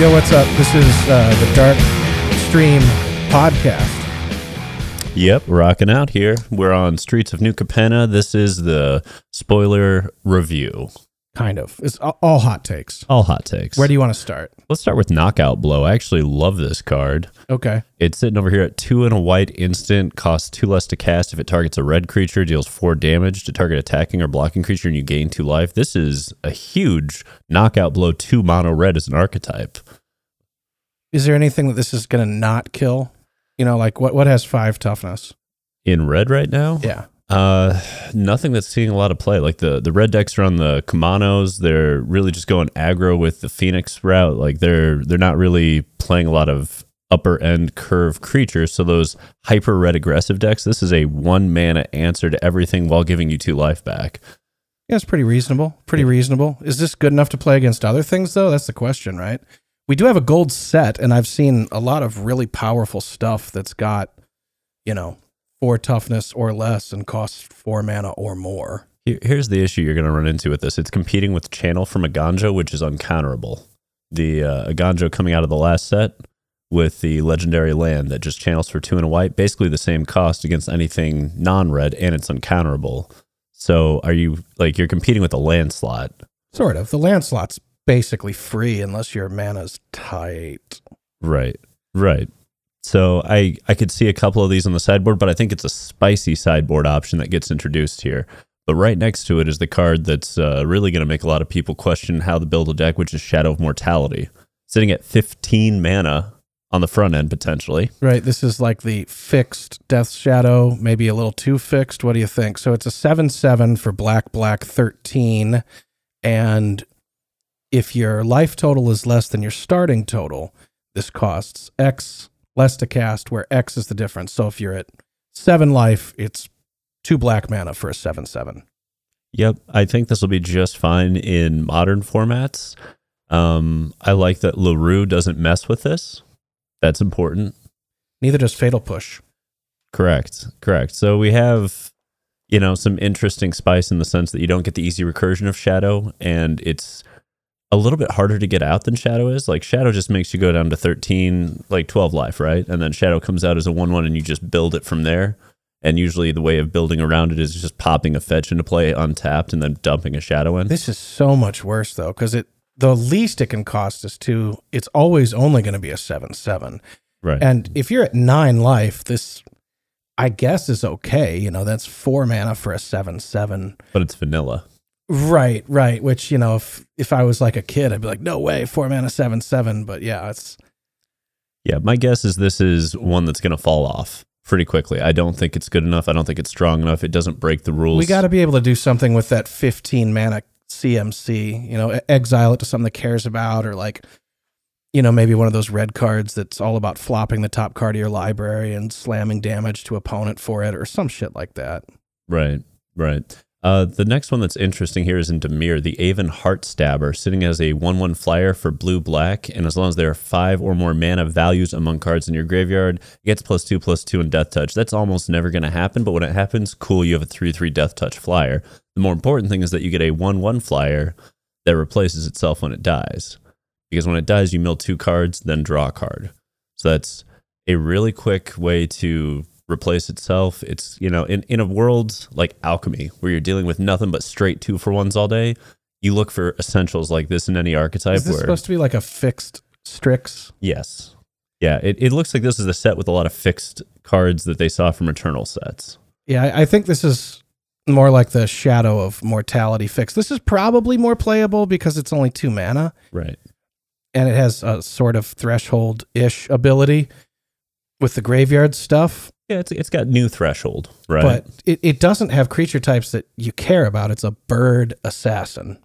Yo, what's up? This is uh, the Dark Stream podcast. Yep, rocking out here. We're on Streets of New Capenna. This is the spoiler review. Kind of. It's all hot takes. All hot takes. Where do you want to start? Let's start with Knockout Blow. I actually love this card. Okay. It's sitting over here at two and a white instant, costs two less to cast. If it targets a red creature, deals four damage to target attacking or blocking creature, and you gain two life. This is a huge Knockout Blow, two mono red as an archetype. Is there anything that this is going to not kill? You know, like what, what has five toughness? In red right now? Yeah. Uh, nothing that's seeing a lot of play. Like the the red decks are on the Kamanos. They're really just going aggro with the Phoenix route. Like they're they're not really playing a lot of upper end curve creatures. So those hyper red aggressive decks, this is a one mana answer to everything while giving you two life back. Yeah, it's pretty reasonable. Pretty reasonable. Is this good enough to play against other things, though? That's the question, right? We do have a gold set, and I've seen a lot of really powerful stuff that's got, you know, four toughness or less and costs four mana or more. Here's the issue you're going to run into with this. It's competing with Channel from Eiganjo, which is uncounterable. The uh, Eiganjo coming out of the last set with the legendary land that just channels for two and a white, basically the same cost against anything non-red, and it's uncounterable. So are you like you're competing with a land slot? Sort of. The land slot's basically free unless your mana's tight. Right, right. So I I could see a couple of these on the sideboard, but I think it's a spicy sideboard option that gets introduced here. But right next to it is the card that's uh, really going to make a lot of people question how to build a deck, which is Shadow of Mortality, sitting at 15 mana on the front end potentially. Right. This is like the fixed Death Shadow, maybe a little too fixed. What do you think? So it's a 7 7 for black, black 13. And if your life total is less than your starting total, this costs X less to cast, where X is the difference. So if you're at seven life, it's two black mana for a 7 7. Yep, I think this will be just fine in modern formats. Um, I like that Larue doesn't mess with this. That's important. Neither does Fatal Push. Correct. Correct. So we have, you know, some interesting spice in the sense that you don't get the easy recursion of Shadow, and it's a little bit harder to get out than Shadow is. Like Shadow just makes you go down to 13, like 12 life, right? And then Shadow comes out as a 1 1 and you just build it from there. And usually the way of building around it is just popping a fetch into play untapped and then dumping a Shadow in. This is so much worse though, because it the least it can cost is two. It's always only going to be a seven seven, right. and if you're at nine life, this I guess is okay. You know, that's four mana for a seven seven. but it's vanilla. Right, right. Which you know, if if I was like a kid, I'd be like, no way, four mana seven seven. But yeah, it's Yeah, my guess is this is one that's going to fall off pretty quickly. I don't think it's good enough. I don't think it's strong enough. It doesn't break the rules. we got to be able to do something with that fifteen mana CMC. You know, exile it to something that cares about, or like you know, maybe one of those red cards that's all about flopping the top card of your library and slamming damage to opponent for it or some shit like that. Right, right. Uh, the next one that's interesting here is in Dimir, the Aven Heartstabber, sitting as a 1 1 flyer for blue black. And as long as there are five or more mana values among cards in your graveyard, it gets plus two, plus two, and death touch. That's almost never going to happen. But when it happens, cool, you have a 3 3 death touch flyer. The more important thing is that you get a 1 1 flyer that replaces itself when it dies. Because when it dies, you mill two cards, then draw a card. So that's a really quick way to replace itself. It's, you know, in, in a world like alchemy, where you're dealing with nothing but straight two for ones all day, you look for essentials like this in any archetype Is this where, supposed to be like a fixed Strix? yes. Yeah, it, it looks like this is a set with a lot of fixed cards that they saw from Eternal sets. Yeah, I, I think this is more like the Shadow of Mortality fix. This is probably more playable because it's only two mana Right. and it has a sort of threshold ish ability with the graveyard stuff. Yeah, it's, it's got new threshold, right? But it, it doesn't have creature types that you care about. It's a bird assassin.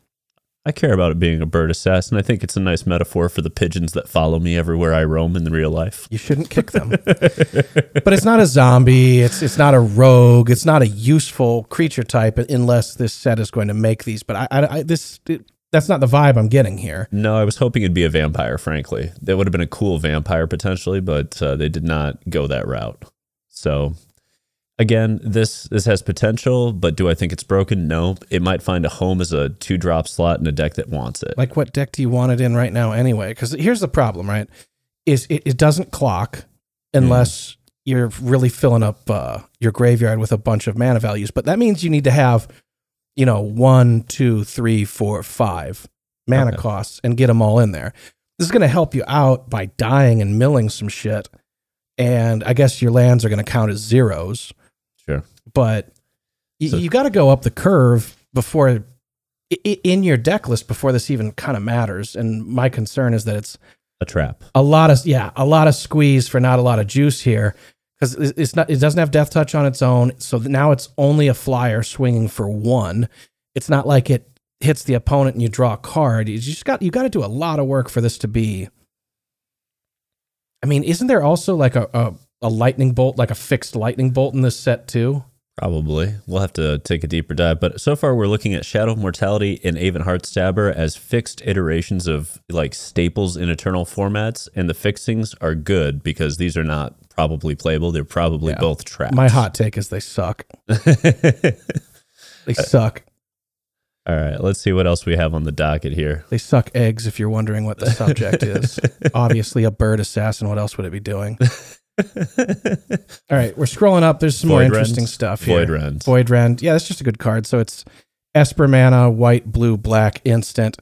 I care about it being a bird assassin. I think it's a nice metaphor for the pigeons that follow me everywhere I roam in the real life. You shouldn't kick them. but it's not a zombie. It's it's not a rogue. It's not a useful creature type unless this set is going to make these. But I, I, I this it, that's not the vibe I'm getting here. No, I was hoping it'd be a vampire, frankly. That would have been a cool vampire potentially, but uh, they did not go that route. So Again, this this has potential, but do I think it's broken? No. It might find a home as a two drop slot in a deck that wants it. Like, what deck do you want it in right now, anyway? Because here's the problem, right? Is it, it doesn't clock unless you're really filling up uh, your graveyard with a bunch of mana values. But that means you need to have, you know, one, two, three, four, five mana Okay. costs and get them all in there. This is going to help you out by dying and milling some shit. And I guess your lands are going to count as zeros Sure. but y- So- you got to go up the curve before i- in your deck list before this even kind of matters. And my concern is that it's A trap. a lot of yeah, a lot of squeeze for not a lot of juice here because it's not it doesn't have death touch on its own. So now it's only a flyer swinging for one. It's not like it hits the opponent and you draw a card. You just got you got to do a lot of work for this to be. I mean, isn't there also like a, a a lightning bolt, like a fixed lightning bolt in this set too? Probably. We'll have to take a deeper dive. But so far, we're looking at Shadow of Mortality and Aven Heartstabber as fixed iterations of like staples in Eternal formats. And the fixings are good because these are not probably playable. They're probably Yeah. both traps. My hot take is they suck. They suck. Right. Let's see what else we have on the docket here. They suck eggs. If you're wondering what the subject is, obviously a bird assassin. What else would it be doing? All right, we're scrolling up. There's some more interesting Rend. stuff here. Void Rend. Void Rend. Yeah, that's just a good card. So it's Esper mana, white, blue, black, instant.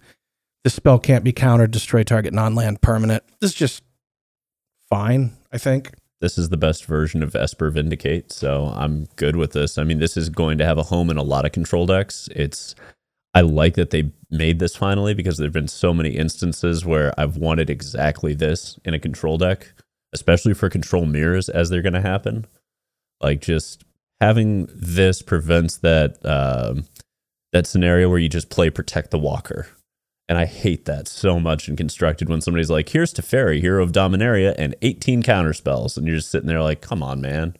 The spell can't be countered. Destroy target non-land permanent. This is just fine. I think. This is the best version of Esper Vindicate, so I'm good with this. I mean, this is going to have a home in a lot of control decks. It's I like that they made this finally because there've been so many instances where I've wanted exactly this in a control deck, especially for control mirrors as they're going to happen. Like just having this prevents that um, that scenario where you just play protect the walker. And I hate that so much in constructed when somebody's like, here's Teferi, hero of Dominaria, and 18 counter spells. And you're just sitting there like, come on, man.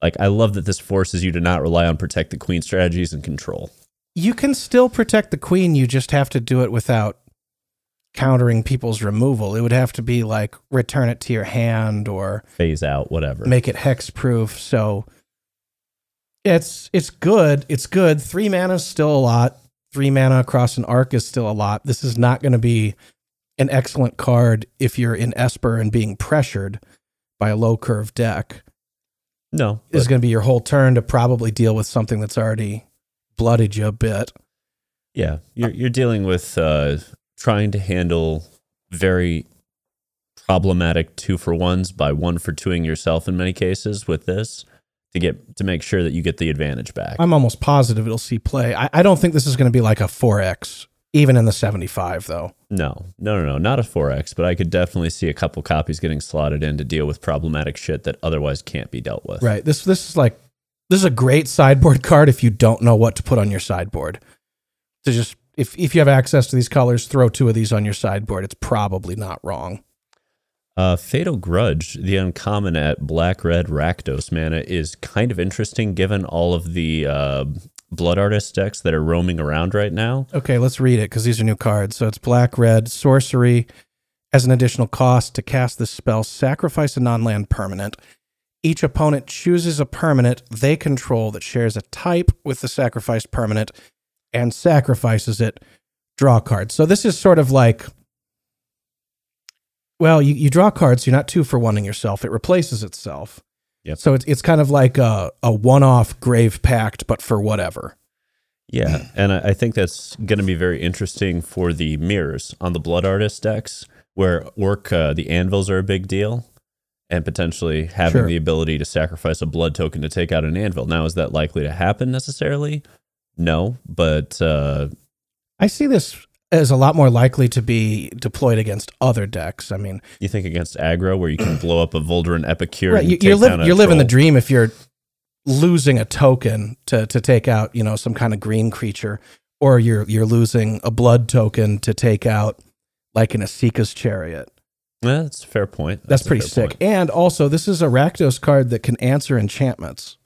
Like, I love that this forces you to not rely on protect the queen strategies and control. You can still protect the queen. You just have to do it without countering people's removal. It would have to be like return it to your hand or Phase out, whatever. make it hex proof. So it's it's good. It's good. Three mana is still a lot. Three mana across an arc is still a lot. This is not going to be an excellent card if you're in Esper and being pressured by a low curve deck. no. This is going to be your whole turn to probably deal with something that's already blooded you a bit. yeah. You're, you're dealing with uh, trying to handle very problematic two for ones by one for twoing yourself in many cases with this to get to make sure that you get the advantage back. I'm almost positive it'll see play. I, I don't think this is going to be like a 4X, even in the 75, though. No, no, no, no, not a 4X, but I could definitely see a couple copies getting slotted in to deal with problematic shit that otherwise can't be dealt with. Right. This this is like this is a great sideboard card if you don't know what to put on your sideboard. To just if if you have access to these colors, throw two of these on your sideboard. It's probably not wrong. Uh, Fatal Grudge, the uncommon at black red Rakdos mana, is kind of interesting given all of the uh, Blood Artist decks that are roaming around right now. Okay, let's read it because these are new cards. So it's black red sorcery. As an additional cost to cast this spell, sacrifice a non-land permanent. Each opponent chooses a permanent they control that shares a type with the sacrificed permanent and sacrifices it. Draw cards. So this is sort of like well, you, you draw cards, you're not two for oneing yourself. It replaces itself. Yep. So it's it's kind of like a, a one-off grave pact, but for whatever. Yeah, and I, I think that's going to be very interesting for the mirrors on the Blood Artist decks, where orc uh, the anvils are a big deal, and potentially having Sure. the ability to sacrifice a blood token to take out an anvil. Now, is that likely to happen necessarily? No, but uh, I see this as a lot more likely to be deployed against other decks. I mean, you think against aggro, where you can blow up a Voldaren Epicure, right, you, down li- you're living the dream if you're losing a token to, to take out, you know, some kind of green creature, or you're you're losing a blood token to take out like an Esika's chariot. Yeah, that's a fair point. That's, a pretty sick. point. And also, this is a Rakdos card that can answer enchantments.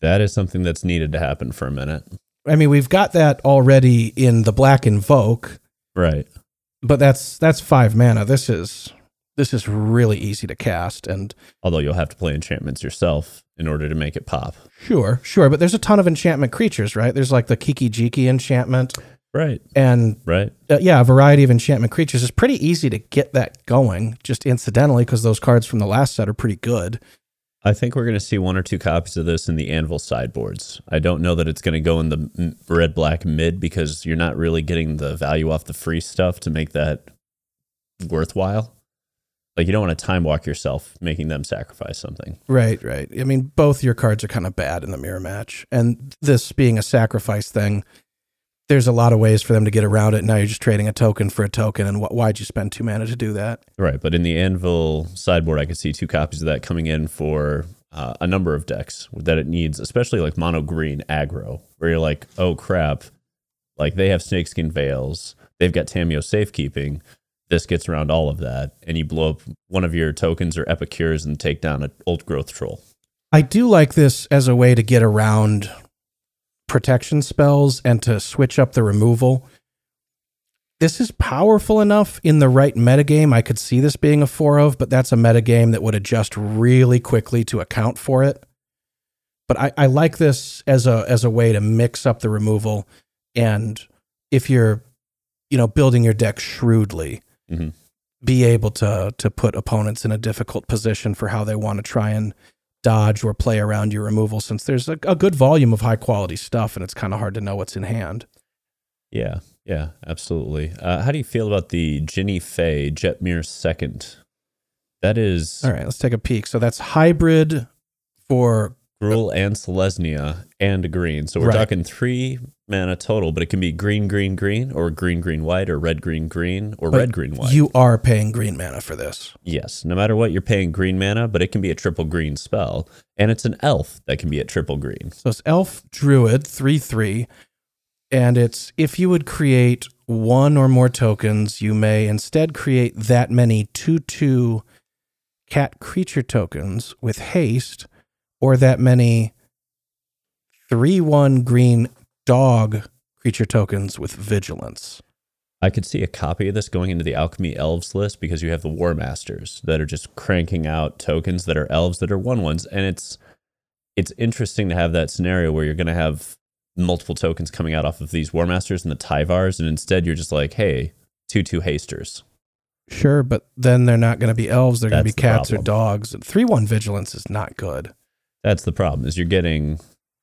That is something that's needed to happen for a minute, I mean, we've got that already in the Black Invoke, right? but that's that's five mana. This is this is really easy to cast, and Although you'll have to play enchantments yourself in order to make it pop. Sure, sure, but there's a ton of enchantment creatures, right? There's like the Kiki Jiki enchantment, Right. and Right. uh, yeah, a variety of enchantment creatures. It's pretty easy to get that going, just incidentally, because those cards from the last set are pretty good. I think we're going to see one or two copies of this in the Anvil sideboards. I don't know that it's going to go in the red black mid because you're not really getting the value off the free stuff to make that worthwhile. Like you don't want to time walk yourself making them sacrifice something. Right, right. I mean, both your cards are kind of bad in the mirror match, and this being a sacrifice thing, there's a lot of ways for them to get around it. Now you're just trading a token for a token, and wh- why'd you spend two mana to do that? Right, but in the Anvil sideboard, I could see two copies of that coming in for uh, a number of decks that it needs, especially like mono green aggro, where you're like, oh crap, like they have snakeskin veils, they've got Tamiyo safekeeping. This gets around all of that, and you blow up one of your tokens or epicures and take down an old growth troll. I do like this as a way to get around protection spells and to switch up the removal. This is powerful enough in the right metagame. I could see this being a four of, but that's a metagame that would adjust really quickly to account for it. But I, I like this as a as a way to mix up the removal, and if you're, you know, building your deck shrewdly, Mhm. be able to to put opponents in a difficult position for how they want to try and dodge or play around your removal since there's a, a good volume of high quality stuff and it's kind of hard to know what's in hand. Yeah, yeah, absolutely. Uh, how do you feel about the Jinnie Fay Jetmir second? That is All right, let's take a peek. So that's hybrid for Gruul and Selesnya and a green. So we're Right. talking three mana total, but it can be green, green, green, or green, green, white, or red, green, green, or but red, green, white. You are paying green mana for this. yes, no matter what, you're paying green mana, but it can be a triple green spell. And it's an elf that can be at triple green. So it's elf druid 3 3. And it's if you would create one or more tokens, you may instead create that many 2 2 cat creature tokens with haste, or that many 3 1 green dog creature tokens with vigilance. I could see a copy of this going into the Alchemy Elves list because you have the War Masters that are just cranking out tokens that are elves that are one ones, and it's it's interesting to have that scenario where you're going to have multiple tokens coming out off of these War Masters and the Tyvars, and instead you're just like, hey, two two hasters. Sure, but then they're not going to be elves. They're going to be cats or dogs. And 3 1 vigilance is not good. That's the problem is you're getting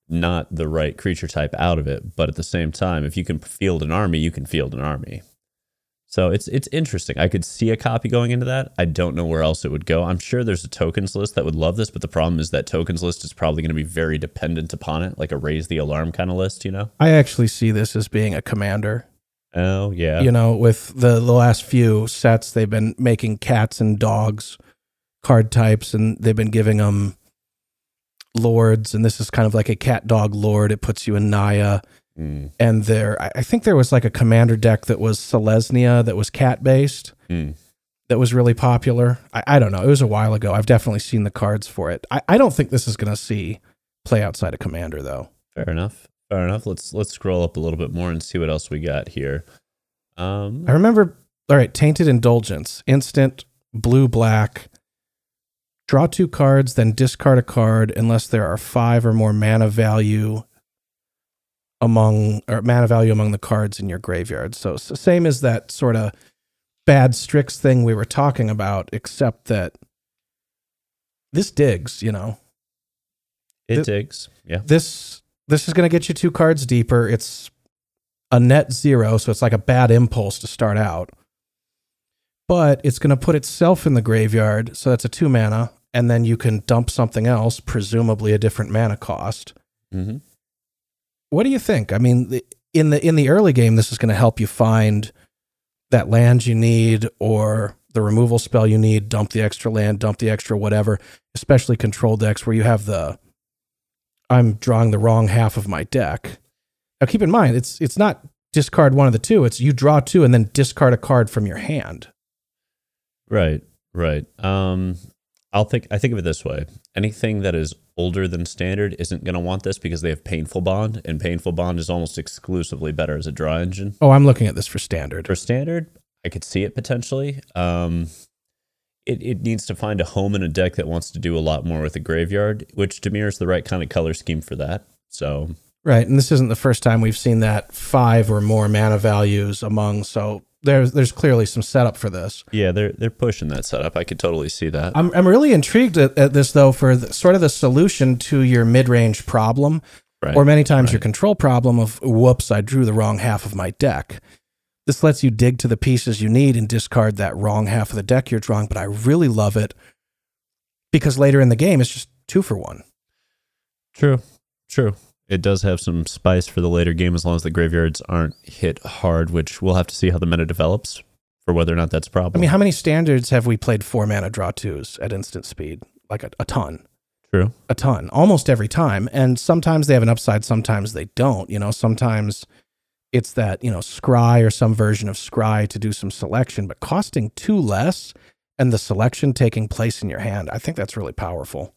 not the right creature type out of it, but at the same time, if you can field an army, you can field an army. So it's it's interesting. I could see a copy going into that. I don't know where else it would go. I'm sure there's a tokens list that would love this, but the problem is that tokens list is probably going to be very dependent upon it, like a raise the alarm kind of list, you know? I actually see this as being a commander. Oh, yeah. you know, with the, the last few sets, they've been making cats and dogs card types, and they've been giving them lords. And this is kind of like a cat dog lord. It puts you in Naya. Mm, And there, I think there was like a commander deck that was Selesnya that was cat based mm. that was really popular. I, I don't know. It was a while ago. I've definitely seen the cards for it. I, I don't think this is going to see play outside of commander, though. Fair enough. Fair enough. Let's let's scroll up a little bit more and see what else we got here. Um, I remember, all right, Tainted Indulgence, instant, blue, black. Draw two cards, then discard a card unless there are five or more mana value among or mana value among the cards in your graveyard. So, so same as that sort of bad Strix thing we were talking about, except that this digs, you know. it th- digs. Yeah. This this is going to get you two cards deeper. It's a net zero, so it's like a bad impulse to start out. But it's going to put itself in the graveyard, so that's a two mana, and then you can dump something else, presumably a different mana cost. hmm What do you think? I mean, in the in the early game, this is going to help you find that land you need or the removal spell you need. Dump the extra land, dump the extra whatever. Especially control decks where you have the I'm drawing the wrong half of my deck. Now, keep in mind, it's it's not discard one of the two. It's you draw two and then discard a card from your hand. Right, right. Um, I'll think. I think of it this way: anything that is older than standard isn't going to want this because they have painful bond, and painful bond is almost exclusively better as a draw engine. Oh, I'm looking at this for standard. For standard, I could see it potentially. Um, it, it needs to find a home in a deck that wants to do a lot more with a graveyard, which Dimir is the right kind of color scheme for that. So Right, and this isn't the first time we've seen that five or more mana values among. So there's there's clearly some setup for this. yeah, they're they're pushing that setup. I could totally see that. I'm I'm really intrigued at, at this though for the, sort of the solution to your mid range problem, Right. or many times your control problem of whoops, I drew the wrong half of my deck. This lets you dig to the pieces you need and discard that wrong half of the deck you're drawing. But I really love it because later in the game it's just two for one. True, true. It does have some spice for the later game as long as the graveyards aren't hit hard, which we'll have to see how the meta develops for whether or not that's a problem. I mean, how many standards have we played four mana draw twos at instant speed? Like a, a ton. true. a ton almost every time and sometimes they have an upside sometimes they don't you know sometimes it's that you know scry or some version of scry to do some selection but costing two less and the selection taking place in your hand i think that's really powerful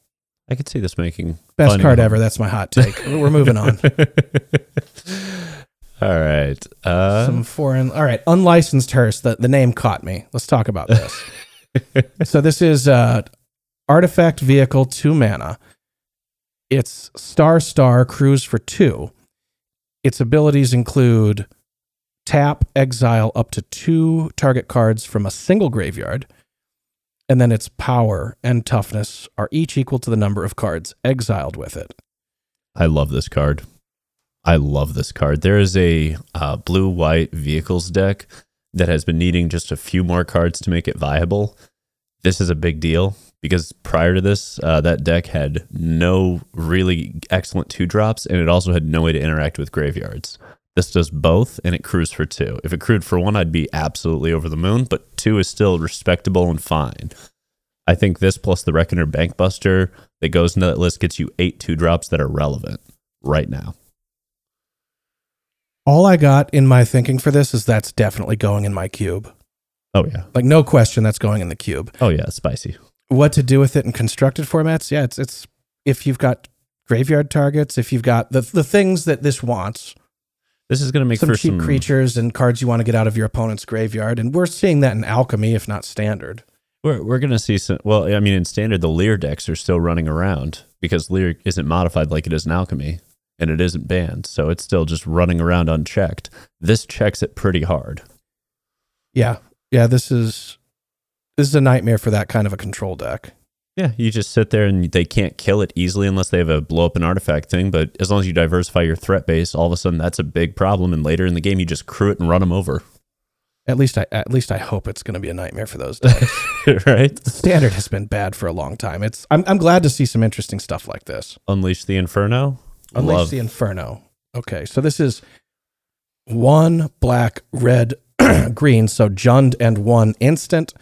I could see this making best card ever. That's my hot take. We're moving on. All right. Uh, some foreign all right unlicensed hearse the, the name caught me. Let's talk about this. So this is uh artifact vehicle two mana. It's star star cruise for two. Its abilities include tap exile up to two target cards from a single graveyard and then its power and toughness are each equal to the number of cards exiled with it I love this card. I love this card. There is a uh, blue white vehicles deck that has been needing just a few more cards to make it viable. This is a big deal because prior to this, uh, that deck had no really excellent two drops, and it also had no way to interact with graveyards. This does both, and it crews for two. If it crewed for one, I'd be absolutely over the moon, but two is still respectable and fine. I think this plus the Reckoner Bankbuster that goes into that list gets you eight two drops that are relevant right now. all i got in my thinking for this is that's definitely going in my cube Oh yeah. like no question that's going in the cube Oh yeah, spicy. what to do with it in constructed formats yeah it's it's if you've got graveyard targets if you've got the the things that this wants This is gonna make some for cheap some creatures and cards you want to get out of your opponent's graveyard and we're seeing that in alchemy if not standard We're we're gonna see some. Well, I mean, in standard, the Lier decks are still running around because Lier isn't modified like it is in Alchemy, and it isn't banned, so it's still just running around unchecked. This checks it pretty hard. yeah yeah this is this is a nightmare for that kind of a control deck Yeah, you just sit there and they can't kill it easily unless they have a blow up an artifact thing. But as long as you diversify your threat base, all of a sudden that's a big problem. And later in the game, you just crew it and run them over. at least i at least i hope it's going to be a nightmare for those decks right? The standard has been bad for a long time it's i'm, I'm glad to see some interesting stuff like this Unleash the Inferno. Unleash Love. the Inferno. Okay, so this is one black, red, green. So Jund and one instant.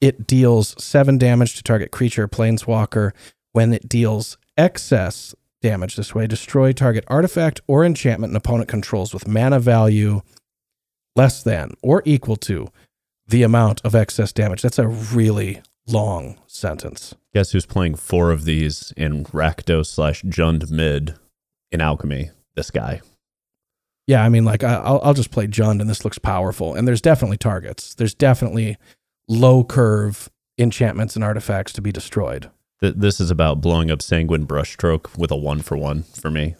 It deals seven damage to target creature or planeswalker. When it deals excess damage this way, destroy target artifact or enchantment an opponent controls with mana value less than or equal to the amount of excess damage. That's a really long sentence. Guess who's playing four of these in Rakdos slash Jund mid in Alchemy? This guy. Yeah, I mean, like I- I'll I'll just play Jund, and this looks powerful. And there's definitely targets. There's definitely low curve enchantments and artifacts to be destroyed. Th- this is about blowing up Sanguine Brushstroke with a one for one for me.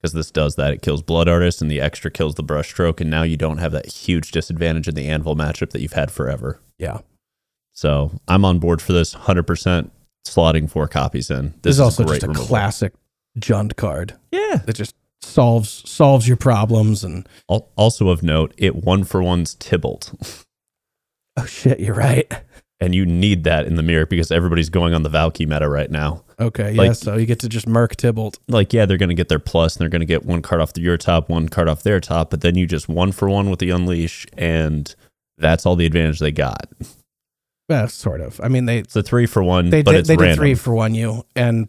Because this does that. It kills Blood Artist and the extra kills the Brushstroke. And now you don't have that huge disadvantage in the Anvil matchup that you've had forever. Yeah, So I'm on board for this 100% slotting four copies in. this, is also great just a removal. classic Jund card Yeah. that just solves solves your problems. And Also of note, it one for one's Tibalt. oh shit, you're right. And you need that in the mirror because everybody's going on the Valki meta right now. Okay, yeah. Like- so you get to just murk Tibalt. like yeah they're going to get their plus and they're going to get one card off the, your top one card off their top but then you just one for one with the unleash and that's all the advantage they got Well, sort of. I mean, they it's a three for one they but did they did three for one you and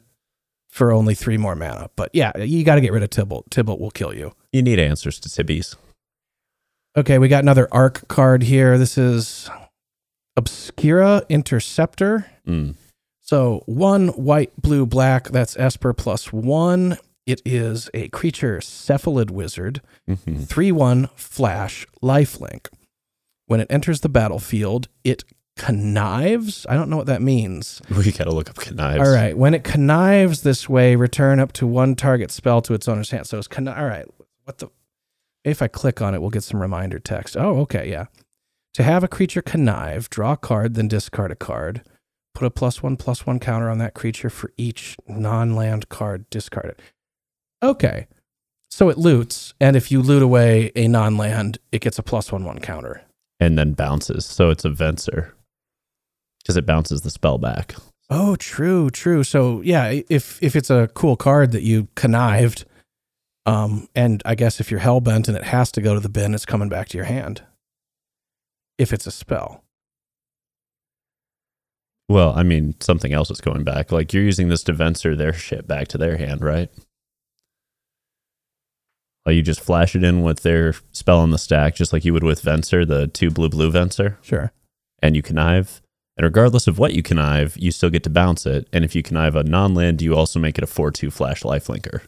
for only three more mana. But yeah, you got to get rid of Tibalt. Tibalt will kill you. you need answers to tibbies Okay, we got another arc card here. This is Obscura Interceptor. mm. So one white, blue, black. That's Esper plus one. It is a creature cephalid wizard. hmm 3 1 flash lifelink. When it enters the battlefield, it connives. I don't know what that means. We gotta look up connives. All right. When it connives this way, return up to one target spell to its owner's hand. So it's connive. All right. What the? If I click on it, we'll get some reminder text. Oh, okay. Yeah. To have a creature connive, draw a card, then discard a card. Put a plus one plus one counter on that creature for each non land card discarded. Okay. So it loots, and if you loot away a non land, it gets a plus one one counter. And then bounces. So it's a Venser. Because it bounces the spell back. Oh, true, true. So yeah, if if it's a cool card that you connived, um, and I guess if you're hell bent and it has to go to the bin, it's coming back to your hand. If it's a spell. Well, I mean, something else is going back. Like you're using this to Venser their shit back to their hand, right? Like you just flash it in with their spell on the stack, just like you would with Venser, the two blue blue Venser, Sure. and you connive. And regardless of what you connive, you still get to bounce it. And if you connive a non land, you also make it a 4 2 flash lifelinker.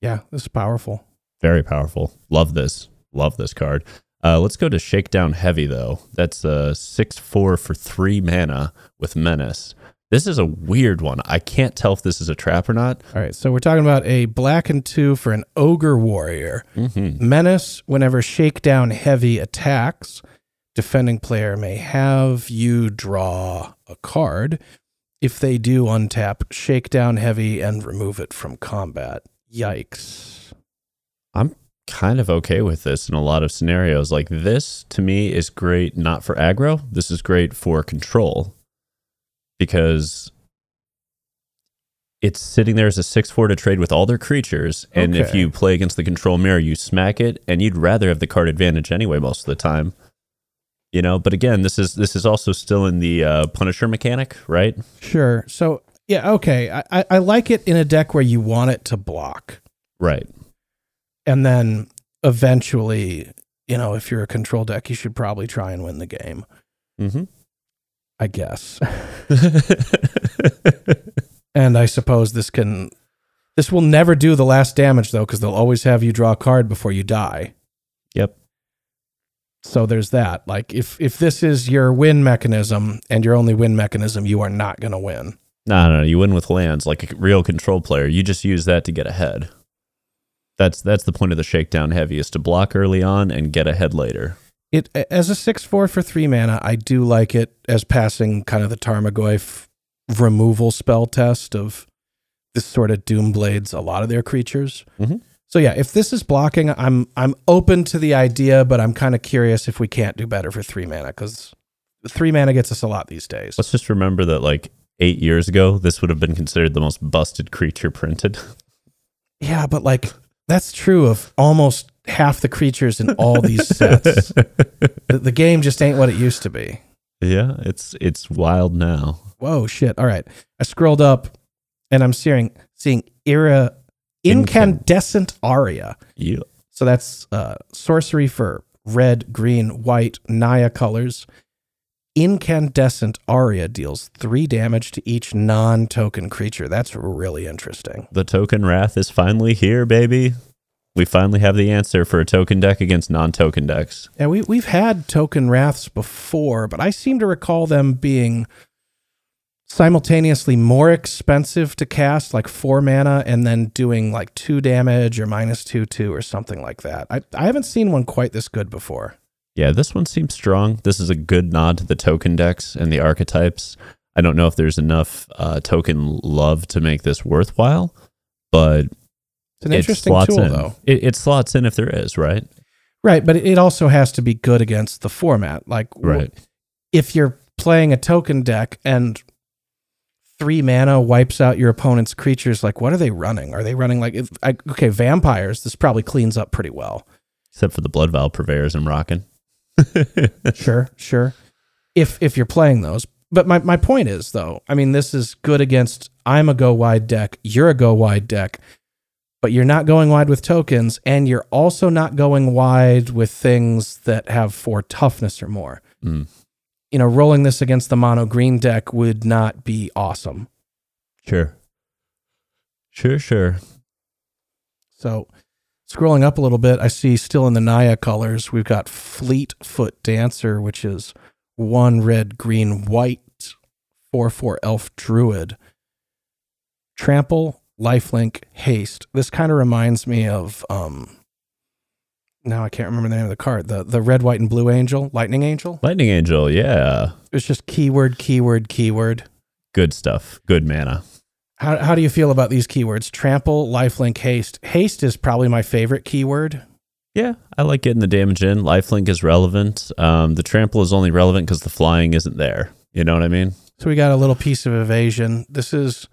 Yeah, this is powerful. Very powerful. Love this. Love this card. Uh, let's go to Shakedown Heavy, though. That's a 6 4 for 3 mana with Menace. This is a weird one. I can't tell if this is a trap or not. All right, so we're talking about a black and two for an ogre warrior. Mm-hmm. Menace, whenever shakedown heavy attacks, defending player may have you draw a card. If they do, untap shakedown heavy and remove it from combat. Yikes. I'm kind of okay with this in a lot of scenarios. Like this to me is great not for aggro. This is great for control because it's sitting there as a 6 4 to trade with all their creatures. And if you play against the control mirror, you smack it, and you'd rather have the card advantage anyway most of the time. You know, but again, this is this is also still in the uh, Punisher mechanic, right? Sure. So, yeah, okay. I, I, like it in a deck where you want it to block. Right. And then eventually, you know, if you're a control deck, you should probably try and win the game, Mm-hmm. I guess. and I suppose this can. This will never do the last damage, though, because they'll always have you draw a card before you die. yep. So there's that. Like, if, if this is your win mechanism and your only win mechanism, you are not going to win. No, no, no, you win with lands like a real control player. You just use that to get ahead. That's that's the point of the shakedown heavy is to block early on and get ahead later. It as a six four for three mana, I do like it as passing kind of the Tarmogoyf removal spell test of this sort of doom blades a lot of their creatures. Mhm. So yeah, if this is blocking, I'm I'm open to the idea, but I'm kind of curious if we can't do better for three mana because three mana gets us a lot these days. Let's just remember that like eight years ago, this would have been considered the most busted creature printed. Yeah, but like that's true of almost half the creatures in all these sets. the, the game just ain't what it used to be. yeah, it's it's wild now. Whoa, shit. All right. I scrolled up and I'm seeing seeing era incandescent aria. Yeah. So that's uh, sorcery for red, green, white, Naya colors. Incandescent aria deals three damage to each non-token creature. That's really interesting. The token wrath is finally here, baby. We finally have the answer for a token deck against non-token decks. Yeah, we we've had token wraths before, but I seem to recall them being simultaneously more expensive to cast, like four mana, and then doing like two damage or minus two two or something like that. I, I haven't seen one quite this good before. Yeah, this one seems strong. This is a good nod to the token decks and the archetypes. I don't know if there's enough uh, token love to make this worthwhile, but It's an it interesting slots tool, in. though. It, it slots in if there is, right? Right, but it also has to be good against the format. Like, Right. if you're playing a token deck and three mana wipes out your opponent's creatures, like, what are they running? Are they running like, if, I, okay, vampires? This probably cleans up pretty well. Except for the Blood Vow purveyors I'm rocking. sure, sure. If if you're playing those. But my, my point is though, I mean this is good against I'm a go wide deck, you're a go wide deck, but you're not going wide with tokens, and you're also not going wide with things that have four toughness or more. Mm. You know, rolling this against the mono green deck would not be awesome. Sure. Sure, sure. So Scrolling up a little bit, I see still in the Naya colors, we've got Fleetfoot Dancer, which is one red, green, white, 4 4 elf druid. Trample, lifelink, haste. This kind of reminds me of um now I can't remember the name of the card. The the red, white, and blue angel, lightning angel. Lightning Angel, yeah. It's just keyword, keyword, keyword. Good stuff. Good mana. How how do you feel about these keywords? Trample, lifelink, haste. Haste is probably my favorite keyword. Yeah, I like getting the damage in. Lifelink is relevant. Um, the trample is only relevant because the flying isn't there. You know what I mean? So we got a little piece of evasion. This is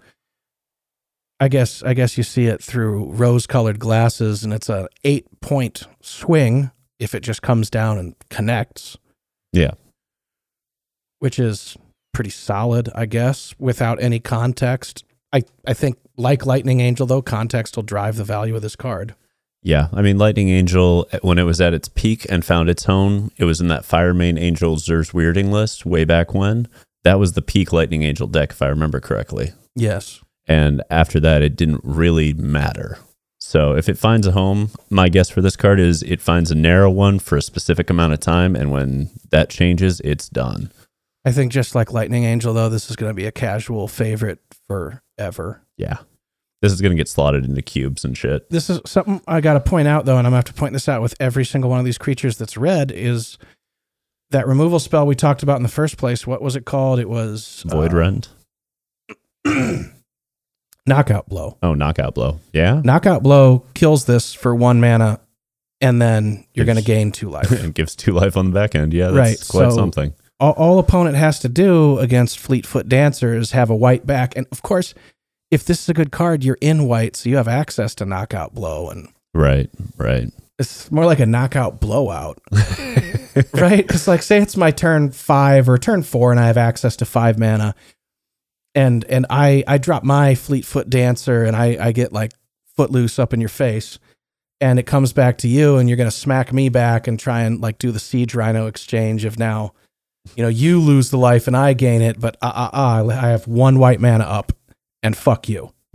I guess I guess you see it through rose-colored glasses and it's a 8-point swing if it just comes down and connects. Yeah. Which is pretty solid, I guess, without any context. I I think like Lightning Angel though, context will drive the value of this card. Yeah, I mean, Lightning Angel, eh, when it was at its peak and found its home, it was in that Fire Main Angel Zer's Weirding list way back when. That was the peak Lightning Angel deck, if I remember correctly. Yes. And after that, it didn't really matter. So if it finds a home, my guess for this card is it finds a narrow one for a specific amount of time. And when that changes, it's done. I think just like Lightning Angel though, this is going to be a casual favorite forever. Yeah. This is going to get slotted into cubes and shit. This is something I got to point out though, and I'm going to have to point this out with every single one of these creatures that's red is that removal spell we talked about in the first place. What was it called? It was Void uh, Rend. Knockout Blow. Oh, Knockout Blow. Yeah. Knockout Blow kills this for one mana, and then you're going to gain two life. and gives two life on the back end. Yeah, that's Right, quite so- something. All, all opponent has to do against Fleetfoot Dancer is have a white back, and of course, if this is a good card, you're in white, so you have access to Knockout Blow, and Right, right. it's more like a knockout blowout, right? Because like, say it's my turn five or turn four, and I have access to five mana, and and I I drop my Fleetfoot Dancer, and I I get like footloose up in your face, and it comes back to you, and you're gonna smack me back and try and like do the Siege Rhino exchange of now, you know, you lose the life and I gain it, but uh uh uh, I have one white mana up, and fuck you.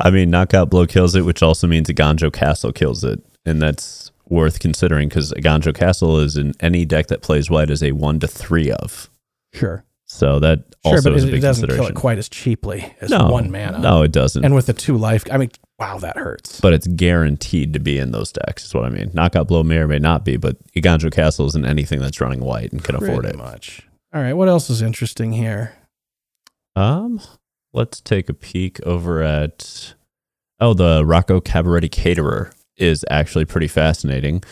I mean, Knockout Blow kills it, which also means a Eiganjo Castle kills it. And that's worth considering because a Eiganjo Castle is in any deck that plays white as a one to three of. Sure, So that sure, also but is a it, big it doesn't kill consideration. it quite as cheaply as no, one mana. No, it doesn't. and with the two life, I mean, wow, that hurts. but it's guaranteed to be in those decks, is what I mean. Knockout Blow may or may not be, but Eiganjo Castle isn't anything that's running white and can afford Pretty it. much. All right, what else is interesting here? Um, let's take a peek over at oh, the Rocco Cabaretti Caterer is actually pretty fascinating.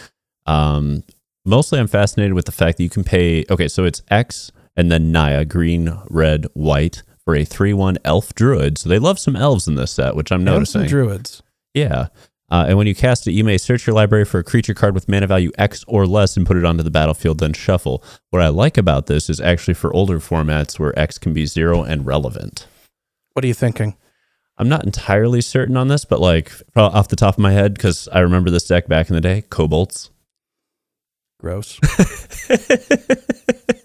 Um, mostly I'm fascinated with the fact that you can pay. Okay, so it's X and then Naya, green, red, white for a three-one elf druid. So they love some elves in this set, which I'm noticing. druids. Yeah. Uh, and when you cast it, you may search your library for a creature card with mana value X or less and put it onto the battlefield, then shuffle. What I like about this is actually for older formats where X can be zero and relevant. What are you thinking? I'm not entirely certain on this, but like off the top of my head, because I remember this deck back in the day, Kobolds. Gross.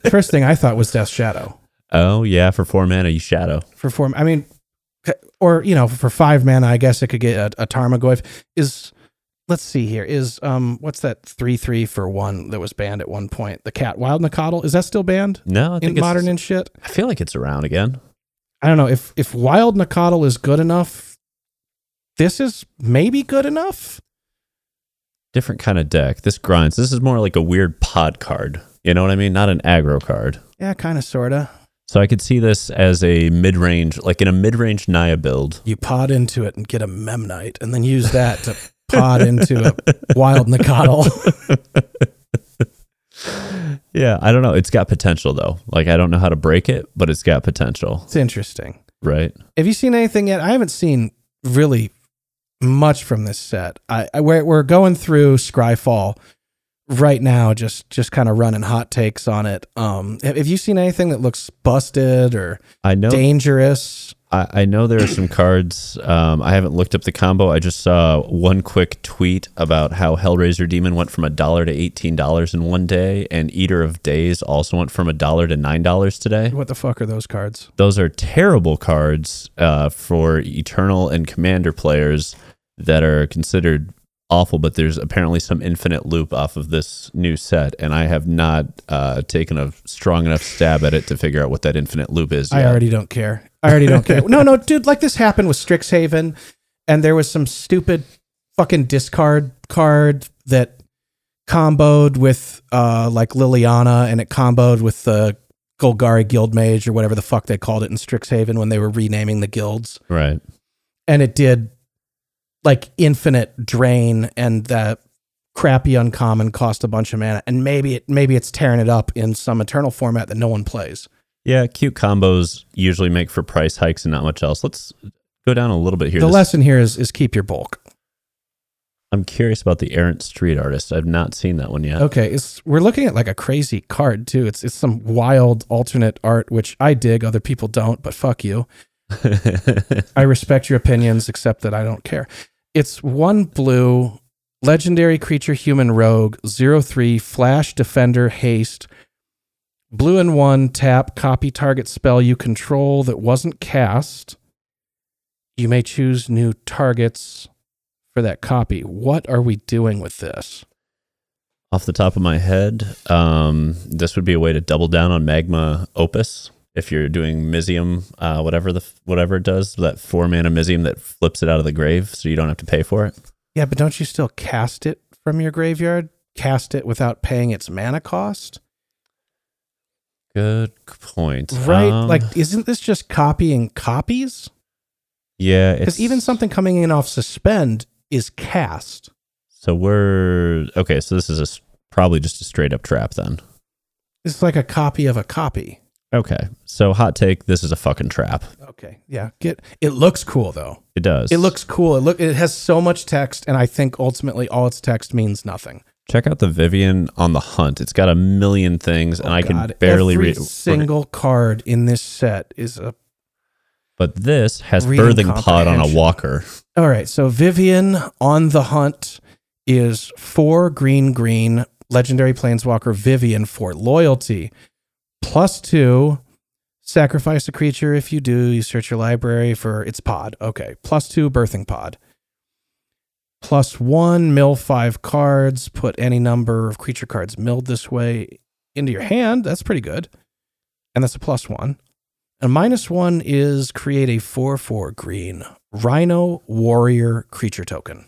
First thing I thought was Death Shadow. Oh, yeah, for four mana, you shadow. For four, I mean, or you know, for five mana, I guess it could get a, a Tarmogoyf. Is let's see here. Is um, what's that three three for one that was banned at one point? The cat Wild Nacatl is that still banned No, I in think it's, modern and shit? I feel like it's around again. I don't know if if Wild Nacatl is good enough. This is maybe good enough. Different kind of deck. This grinds. This is more like a weird pod card. You know what I mean? Not an aggro card. Yeah, kind of, sorta. So I could see this as a mid range, like in a mid range Naya build. You pod into it and get a Memnite, and then use that to pod into a Wild Nacatl. Yeah, I don't know. It's got potential though. Like I don't know how to break it, but it's got potential, it's interesting. right? Have you seen anything yet? I haven't seen really much from this set. I, I we're, we're going through Scryfall right now, just just kind of running hot takes on it. Um, have, you seen anything that looks busted or I know dangerous? I, I know there are some cards. Um, I haven't looked up the combo. I just saw one quick tweet about how Hellraiser Demon went from a dollar to eighteen dollars in one day, and Eater of Days also went from a dollar to nine dollars today. What the fuck are those cards? Those are terrible cards uh, for Eternal and Commander players. that are considered awful, but there's apparently some infinite loop off of this new set, and I have not uh, taken a strong enough stab at it to figure out what that infinite loop is. I already don't care. I already don't care. No, no, dude, like this happened with Strixhaven, and there was some stupid fucking discard card that comboed with uh like Liliana and it comboed with the Golgari Guild Mage or whatever the fuck they called it in Strixhaven when they were renaming the guilds. right. And it did like infinite drain and that crappy uncommon cost a bunch of mana. And maybe it maybe it's tearing it up in some eternal format that no one plays. Yeah, cute combos usually make for price hikes and not much else. Let's go down a little bit here. the This- lesson here is is keep your bulk. I'm curious about the errant street artist. I've not seen that one yet. Okay, it's we're looking at like a crazy card too. It's it's some wild alternate art which I dig, other people don't, but fuck you. I respect your opinions except that I don't care. It's one blue legendary creature human rogue 03 flash defender haste blue and one tap copy target spell you control that wasn't cast. You may choose new targets for that copy. What are we doing with this? Off the top of my head, um, this would be a way to double down on Magma Opus. If you're doing Mizium, uh, whatever the whatever it does, that four mana Mizium that flips it out of the grave, so you don't have to pay for it. Yeah, but don't you still cast it from your graveyard? Cast it without paying its mana cost? Good point. Right? Um, like, isn't this just copying copies? yeah, Because even something coming in off suspend is cast. So we're okay. So this is a probably just a straight up trap then. It's like a copy of a copy. Okay. So hot take. This is a fucking trap. Okay, yeah. Get it looks cool though. It does. It looks cool. It look it has so much text, and I think ultimately all its text means nothing. Check out the Vivien on the hunt. It's got a million things, and Oh, I can barely every read. single card in this set is a But this has birthing pod on a walker. All right, so Vivien on the hunt is four green green legendary planeswalker Vivien for loyalty, plus two. Sacrifice a creature. If you do, you search your library for its pod. Okay, plus two birthing pod. Plus one mill five cards. Put any number of creature cards milled this way into your hand. That's pretty good, and that's a plus one. And minus one is create a 4 4 green Rhino Warrior creature token.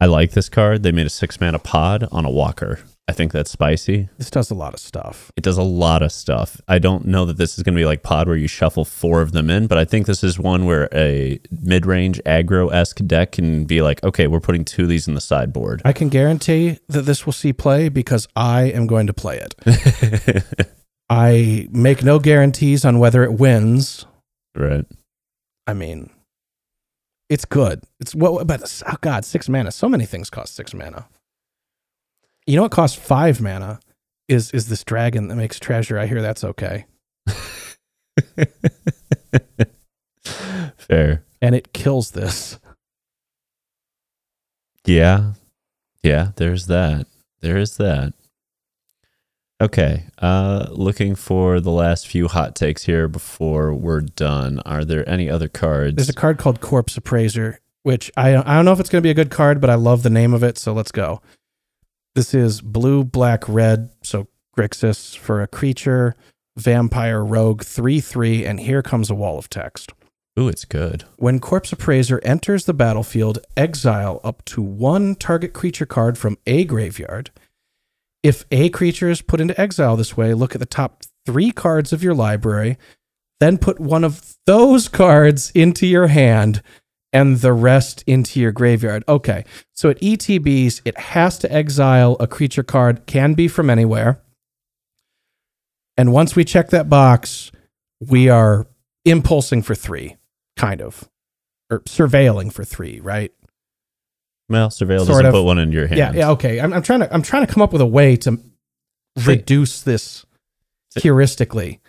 I like this card. They made a six mana pod on a walker. I think that's spicy. This does a lot of stuff. It does a lot of stuff. I don't know that this is going to be like pod where you shuffle four of them in, but I think this is one where a mid range aggro esque deck can be like, okay, we're putting two of these in the sideboard. I can guarantee that this will see play because I am going to play it. I make no guarantees on whether it wins. right. I mean, it's good. It's what, but oh God, six mana. So many things cost six mana. You know what costs five mana? Is is this dragon that makes treasure? I hear that's okay, Fair. and it kills this. Yeah. Yeah, there's that. There is that. Okay. Uh looking for the last few hot takes here before we're done. Are there any other cards? There's a card called Corpse Appraiser, which I I don't know if it's going to be a good card, but I love the name of it, so let's go. This is blue, black, red, so Grixis for a creature, vampire, rogue, 3 3, and here comes a wall of text. Ooh, it's good. When Corpse Appraiser enters the battlefield, exile up to one target creature card from a graveyard. If a creature is put into exile this way, look at the top three cards of your library, then put one of those cards into your hand and the rest into your graveyard. Okay, so at ETBs, it has to exile a creature card, can be from anywhere. And once we check that box, we are impulsing for three, kind of, or surveilling for three, right? Well, Surveil Sort doesn't of. put one into your hand. Yeah, yeah. Okay, I'm, I'm trying to I'm trying to come up with a way to reduce this heuristically.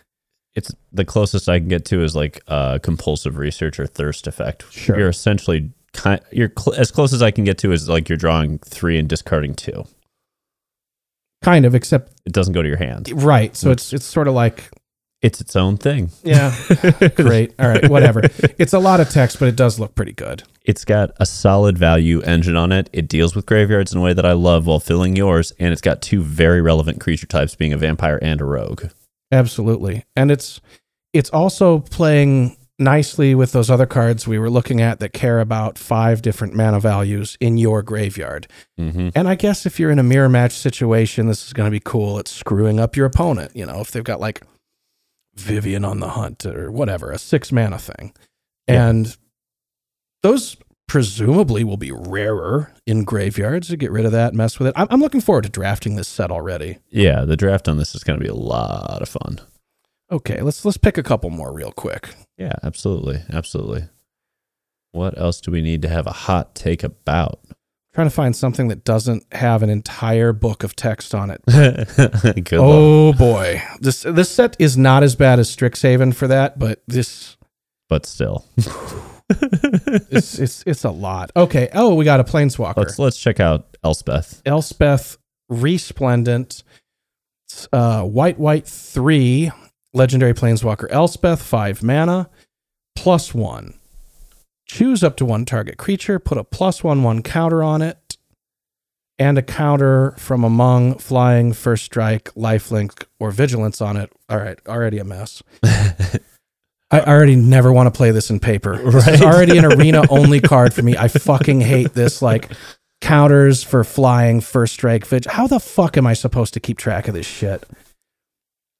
It's the closest I can get to is like uh, compulsive research or thirst effect. Sure. You're essentially kind. You're cl- as close as I can get to is like you're drawing three and discarding two. Kind of, except It doesn't go to your hand. right. So it's it's sort of like It's its own thing. Yeah. Great. All right. Whatever. It's a lot of text, but it does look pretty good. It's got a solid value engine on it. It deals with graveyards in a way that I love while filling yours, and it's got two very relevant creature types, being a vampire and a rogue. Absolutely. And it's it's also playing nicely with those other cards we were looking at that care about five different mana values in your graveyard. Mm-hmm. And I guess if you're in a mirror match situation, this is going to be cool. It's screwing up your opponent. You know, if they've got like Vivien on the hunt or whatever, a six mana thing. Yeah. And those presumably will be rarer in graveyards to get rid of that, mess with it. I'm, I'm looking forward to drafting this set already. Yeah, the draft on this is going to be a lot of fun. Okay, let's let's pick a couple more real quick. Yeah, absolutely. Absolutely. What else do we need to have a hot take about? trying to find something that doesn't have an entire book of text on it. Good luck. oh boy, this this set is not as bad as Strixhaven for that, but this But still, it's it's it's a lot. Okay. Oh, we got a planeswalker. let's let's check out Elspeth. Elspeth Resplendent, uh, white white three, legendary planeswalker Elspeth, five mana, plus one. Choose up to one target creature, put a plus one one counter on it, and a counter from among flying, first strike, lifelink, or vigilance on it. All right, already a mess. I already never want to play this in paper. This is already an arena only card for me. I fucking hate this. Like counters for flying, first strike, vig. How the fuck am I supposed to keep track of this shit?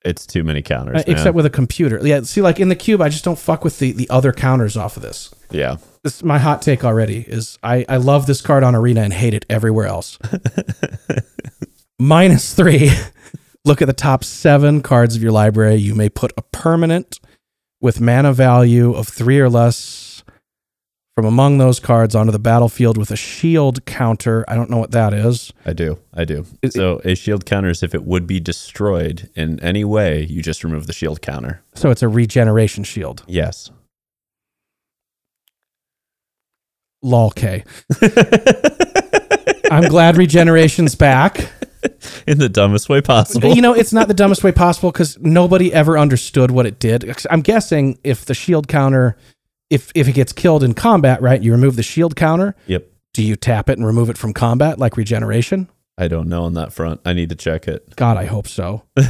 It's too many counters, Uh. Except with a computer. Yeah, see, like in the cube, I just don't fuck with the the other counters off of this. yeah. This my hot take already is I I love this card on arena and hate it everywhere else. Minus three. Look at the top seven cards of your library. You may put a permanent with mana value of three or less from among those cards onto the battlefield with a shield counter. I don't know what that is. I do. I do. So a shield counter is if it would be destroyed in any way, you just remove the shield counter. So it's a regeneration shield. Yes. Lol K. I'm glad regeneration's back. in the dumbest way possible. You know, it's not the dumbest way possible because nobody ever understood what it did. I'm guessing if the shield counter, if if it gets killed in combat, right, you remove the shield counter. Yep. Do you tap it and remove it from combat like regeneration? I don't know on that front. I need to check it. God, I hope so.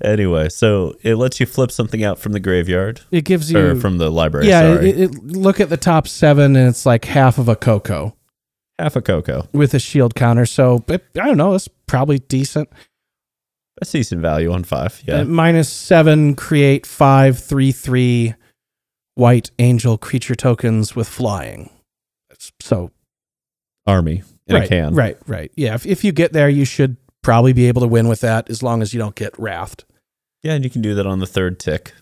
anyway, so it lets you flip something out from the graveyard It gives you or from the library. yeah. sorry. It, it, look at the top seven, and it's like half of a cocoa half a cocoa. with a shield counter. So I don't know. It's probably decent. That's decent value on five. Yeah. Uh, minus seven, create five, three, three white angel creature tokens with flying. So Army in right, a can. right, right. Yeah, if, if you get there, you should probably be able to win with that as long as you don't get wrathed. Yeah, and you can do that on the third tick,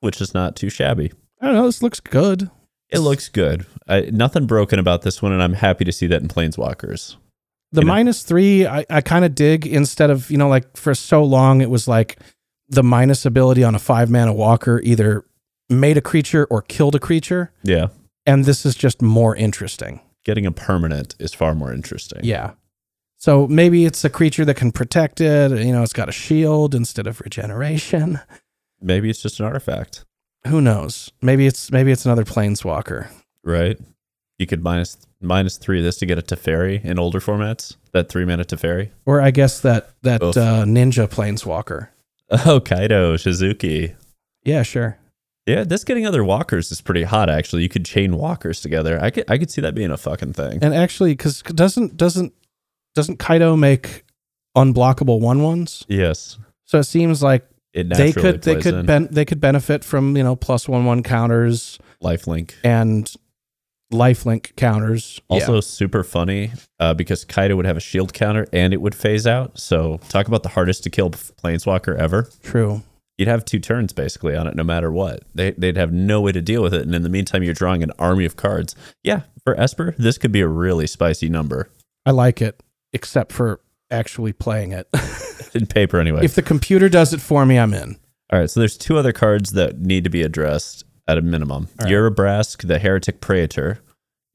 which is not too shabby. I don't know. This looks good. It looks good. I, nothing broken about this one, and I'm happy to see that in Planeswalkers. The minus three, I, I kind of dig instead of, you know, like for so long, it was like the minus ability on a five mana walker either made a creature or killed a creature. Yeah. And this is just more interesting. Getting a permanent is far more interesting. Yeah. So maybe it's a creature that can protect it. You know, it's got a shield instead of regeneration. Maybe it's just an artifact, Who knows? Maybe it's maybe it's another planeswalker. right? You could minus minus three of this to get a Teferi in older formats. That three mana Teferi. Or I guess that that uh, ninja planeswalker. Oh, Kaito, Shizuki. Yeah, sure. Yeah, this getting other walkers is pretty hot. Actually, you could chain walkers together. I could I could see that being a fucking thing. And actually, because doesn't doesn't doesn't Kaito make unblockable one ones? Yes, So it seems like it they could they could ben- they could benefit from you know plus one one counters lifelink. and lifelink counters. Also, yeah. super funny uh, because Kaito would have a shield counter and it would phase out. So, talk about the hardest to kill planeswalker ever. true. You'd have two turns basically on it, no matter what. They, they'd have no way to deal with it. And in the meantime, you're drawing an army of cards. Yeah, for Esper, this could be a really spicy number I like it, except for actually playing it. in paper, anyway. if the computer does it for me, I'm in. All right, so there's two other cards that need to be addressed at a minimum. All right. Urabrask, the Heretic Praetor,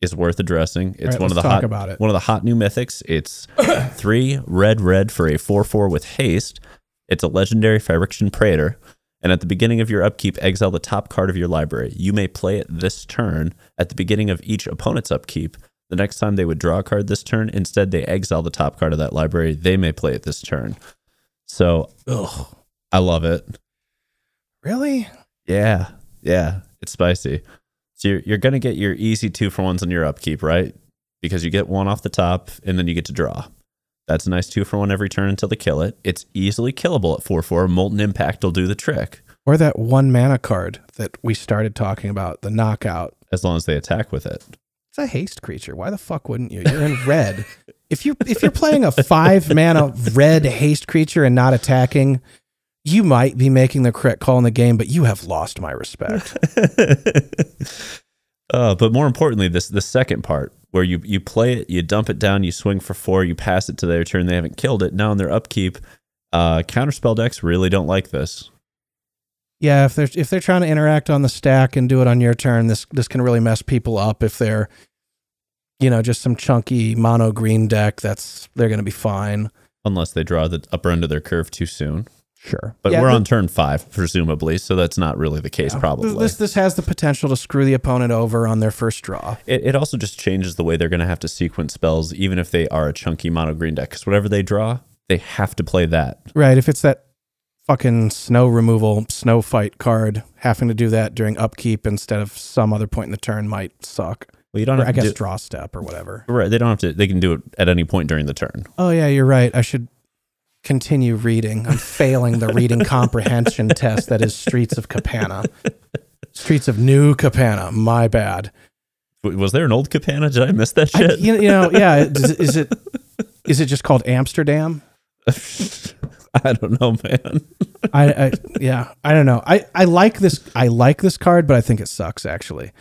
is worth addressing. It's right, one of the hot about it. one of the hot new mythics. It's three red red for a four four with haste. It's a legendary Phyrexian Praetor, and at the beginning of your upkeep, exile the top card of your library. You may play it this turn at the beginning of each opponent's upkeep. The next time they would draw a card this turn, instead they exile the top card of that library. They may play it this turn. So Ugh. I love it. Really? Yeah, yeah, it's spicy. So you're, you're gonna get your easy two for ones on your upkeep, right? Because you get one off the top, and then you get to draw. That's a nice two for one every turn until they kill it. It's easily killable at four four. Molten Impact will do the trick Or that one mana card that we started talking about, the knockout. as long as they attack with it. It's a haste creature. Why the fuck wouldn't you? You're in red. if you if you're playing a five mana red haste creature and not attacking, you might be making the correct call in the game, but you have lost my respect. uh, but more importantly, this the second part where you you play it, you dump it down, you swing for four, you pass it to their turn. They haven't killed it. Now in their upkeep, uh, counterspell decks really don't like this. Yeah, if they're if they're trying to interact on the stack and do it on your turn, this this can really mess people up. If they're, you know, just some chunky mono green deck, that's they're going to be fine. Unless they draw the upper end of their curve too soon. Sure, But Yeah, we're on turn five, presumably, so that's not really the case, probably. This this has the potential to screw the opponent over on their first draw. It, it also just changes the way they're going to have to sequence spells, even if they are a chunky mono green deck. Because whatever they draw, they have to play that. Right. If it's that fucking snow removal, snow fight card, having to do that during upkeep instead of some other point in the turn might suck. Well, you don't Or have I guess do, draw step or whatever. right. They don't have to. They can do it at any point during the turn. Oh, yeah, you're right. I should continue reading. I'm failing the reading comprehension test that is Streets of Capenna. Streets of New Capenna. My bad. Was there an old Capenna? Did I miss that I, shit? you, you know, yeah. Is, is it is it just called Amsterdam? I don't know, man. I, I yeah, I don't know. I I like this I like this card, but I think it sucks actually.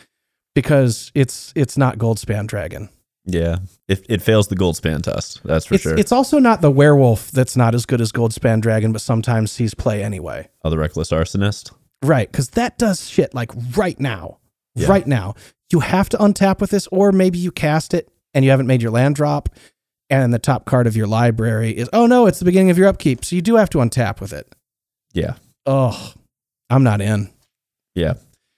Because it's it's not Goldspan Dragon. Yeah, it, it fails the Goldspan test. That's for It's sure. it's also not the werewolf that's not as good as Goldspan Dragon, but sometimes sees play anyway. oh, the reckless arsonist. Right, because that does shit like right now. Yeah. Right now. You have to untap with this, or maybe you cast it and you haven't made your land drop, and the top card of your library is oh no, it's the beginning of your upkeep. So you do have to untap with it. Yeah, Oh, I'm not in. yeah.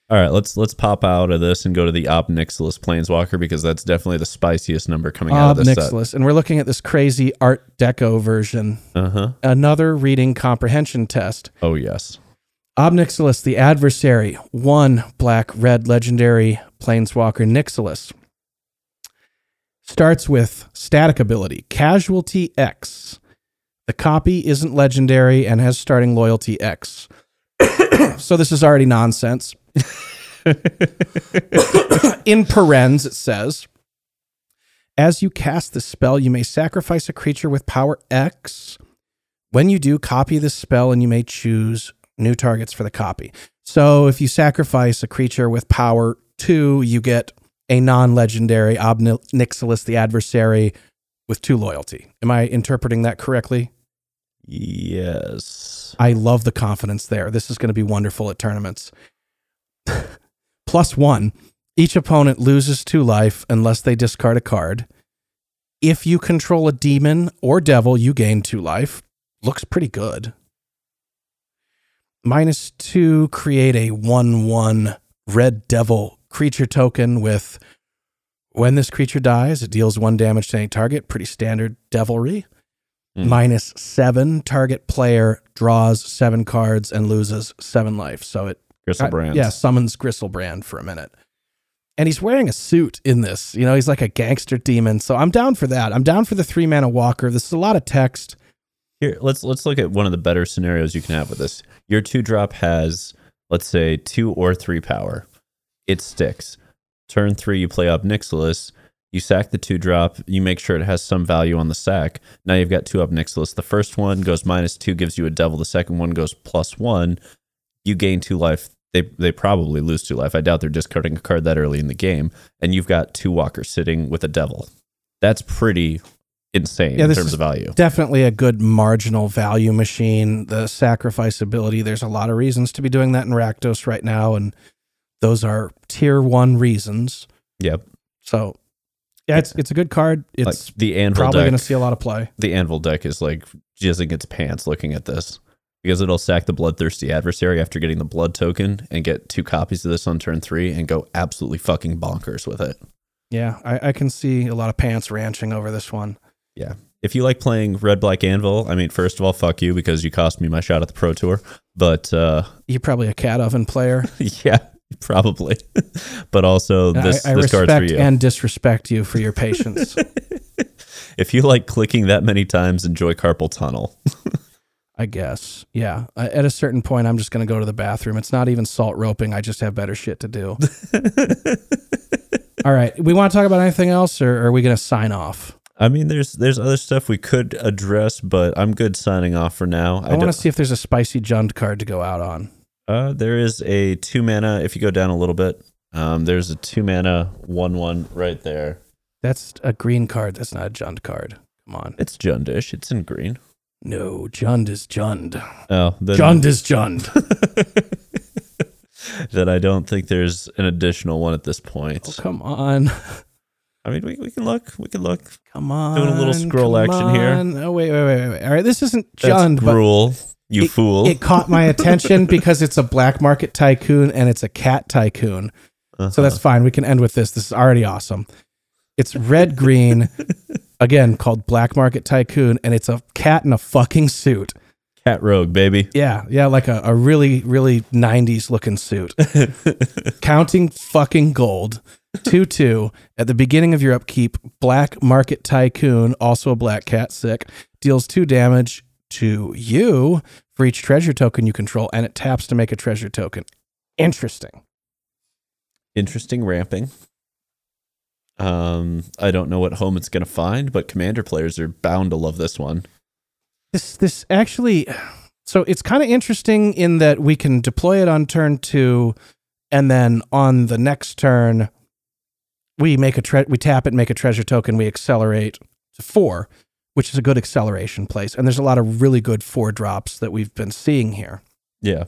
All right, let's let's pop out of this and go to the Ob Nixilis Planeswalker because that's definitely the spiciest number coming out of this set. Nixilis. And we're looking at this crazy Art Deco version. Uh huh. Another reading comprehension test. Oh yes. Ob Nixilis, the adversary, one black red legendary planeswalker Nixilis. Starts with static ability, casualty X. The copy isn't legendary and has starting loyalty X. so this is already nonsense. In parens, it says As you cast the spell, you may sacrifice a creature with power X. When you do, copy the spell and you may choose new targets for the copy. So if you sacrifice a creature with power 2, you get a non legendary Ob Nixilis, the adversary, with two loyalty. Am I interpreting that correctly? Yes. I love the confidence there. This is going to be wonderful at tournaments. Plus one. Each opponent loses two life unless they discard a card. If you control a demon or devil, you gain two life. Looks pretty good. Minus two, create a 1 1 red devil creature token with when this creature dies, it deals one damage to any target. Pretty standard devilry Hmm. minus seven. Target player draws seven cards and loses seven life. So it Griselbrand. yeah summons Griselbrand for a minute. And he's wearing a suit in this. You know, he's like a gangster demon. So I'm down for that. I'm down for the three mana walker. This is a lot of text. Here, let's let's look at one of the better scenarios you can have with this. Your two drop has, let's say, two or three power. It sticks. Turn three, you play Ob Nixilis. You sack the two drop. You make sure it has some value on the sack. Now you've got two Ob Nixilis. The first one goes minus two, gives you a devil. The second one goes plus one. You gain two life. They they probably lose two life. I doubt they're discarding a card that early in the game. And you've got two walkers sitting with a devil. That's pretty insane Yeah, in terms of value. Definitely a good marginal value machine. The sacrifice ability, there's a lot of reasons to be doing that in Rakdos right now. And those are tier one reasons. Yep. So yeah, it's it's a good card. It's like the anvil probably deck. going to see a lot of play. the anvil deck is like jizzing its pants looking at this. because it'll sack the bloodthirsty adversary after getting the blood token and get two copies of this on turn three and go absolutely fucking bonkers with it. Yeah, I, I can see a lot of pants ranching over this one. Yeah. If you like playing Red Black Anvil, I mean, first of all, fuck you because you cost me my shot at the Pro Tour. But uh, You're probably a cat oven player. yeah, probably. but also, this, I, I this card's for you. and disrespect you for your patience. if you like clicking that many times, enjoy Carpal Tunnel. I guess. Yeah. At a certain point, I'm just going to go to the bathroom. It's not even salt roping. I just have better shit to do. All right. We want to talk about anything else, or are we going to sign off? I mean, there's there's other stuff we could address, but I'm good signing off for now. I, want to see if there's a spicy Jund card to go out on. Uh, there is a two mana. If you go down a little bit, um, there's a two mana one one right there. That's a green card. That's not a Jund card. Come on. It's Jundish. It's in green. No, Jund is Jund. Oh, then, Jund is Jund. then I don't think there's an additional one at this point. Oh, come on. I mean, we, we can look. We can look. Come on. Doing a little scroll action here. Oh, wait, wait, wait, wait. All right. This isn't That's Jund, but Gruul, you fool. it caught my attention because it's a black market tycoon and it's a cat tycoon. Uh-huh. So that's fine. We can end with this. This is already awesome. It's red green, again called Black Market Tycoon, and it's a cat in a fucking suit. cat rogue, baby. Yeah, yeah, like a, a really, really 90s looking suit. Counting fucking gold. 2 2. At the beginning of your upkeep, Black Market Tycoon, also a black cat, sick, deals 2 damage to you for each treasure token you control, and it taps to make a treasure token. Interesting. Interesting ramping. Um, I don't know what home it's gonna find, but commander players are bound to love this one. This this actually so it's kind of interesting in that we can deploy it on turn 2 and then on the next turn we make a tre- we tap it make a treasure token we accelerate to 4 which is a good acceleration place and there's a lot of really good 4 drops that we've been seeing here Yeah,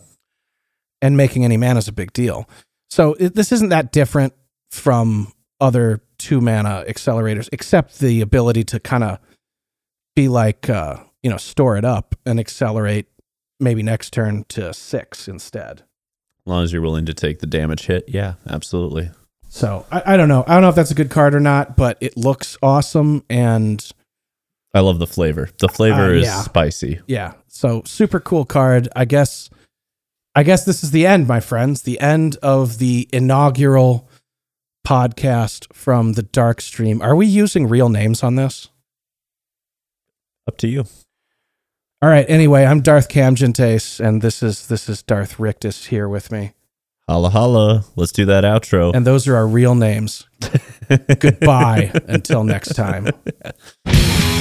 and making any mana is a big deal. So it, this isn't that different from other two mana accelerators, except the ability to kind of be like, uh, you know, store it up and accelerate maybe next turn to six instead. as long as you're willing to take the damage hit. Yeah, absolutely. So I, I don't know. I don't know if that's a good card or not, but it looks awesome. And I love the flavor. The flavor Uh, is yeah. spicy. yeah, so super cool card. I guess. I guess this is the end, my friends. The end of the inaugural podcast from the dark stream. Are we using real names on this? Up to you. All right. Anyway, I'm Darth Camgentace, and this is this is Darth Riktus here with me, Holla holla. Let's do that outro. and those are our real names. Goodbye until next time.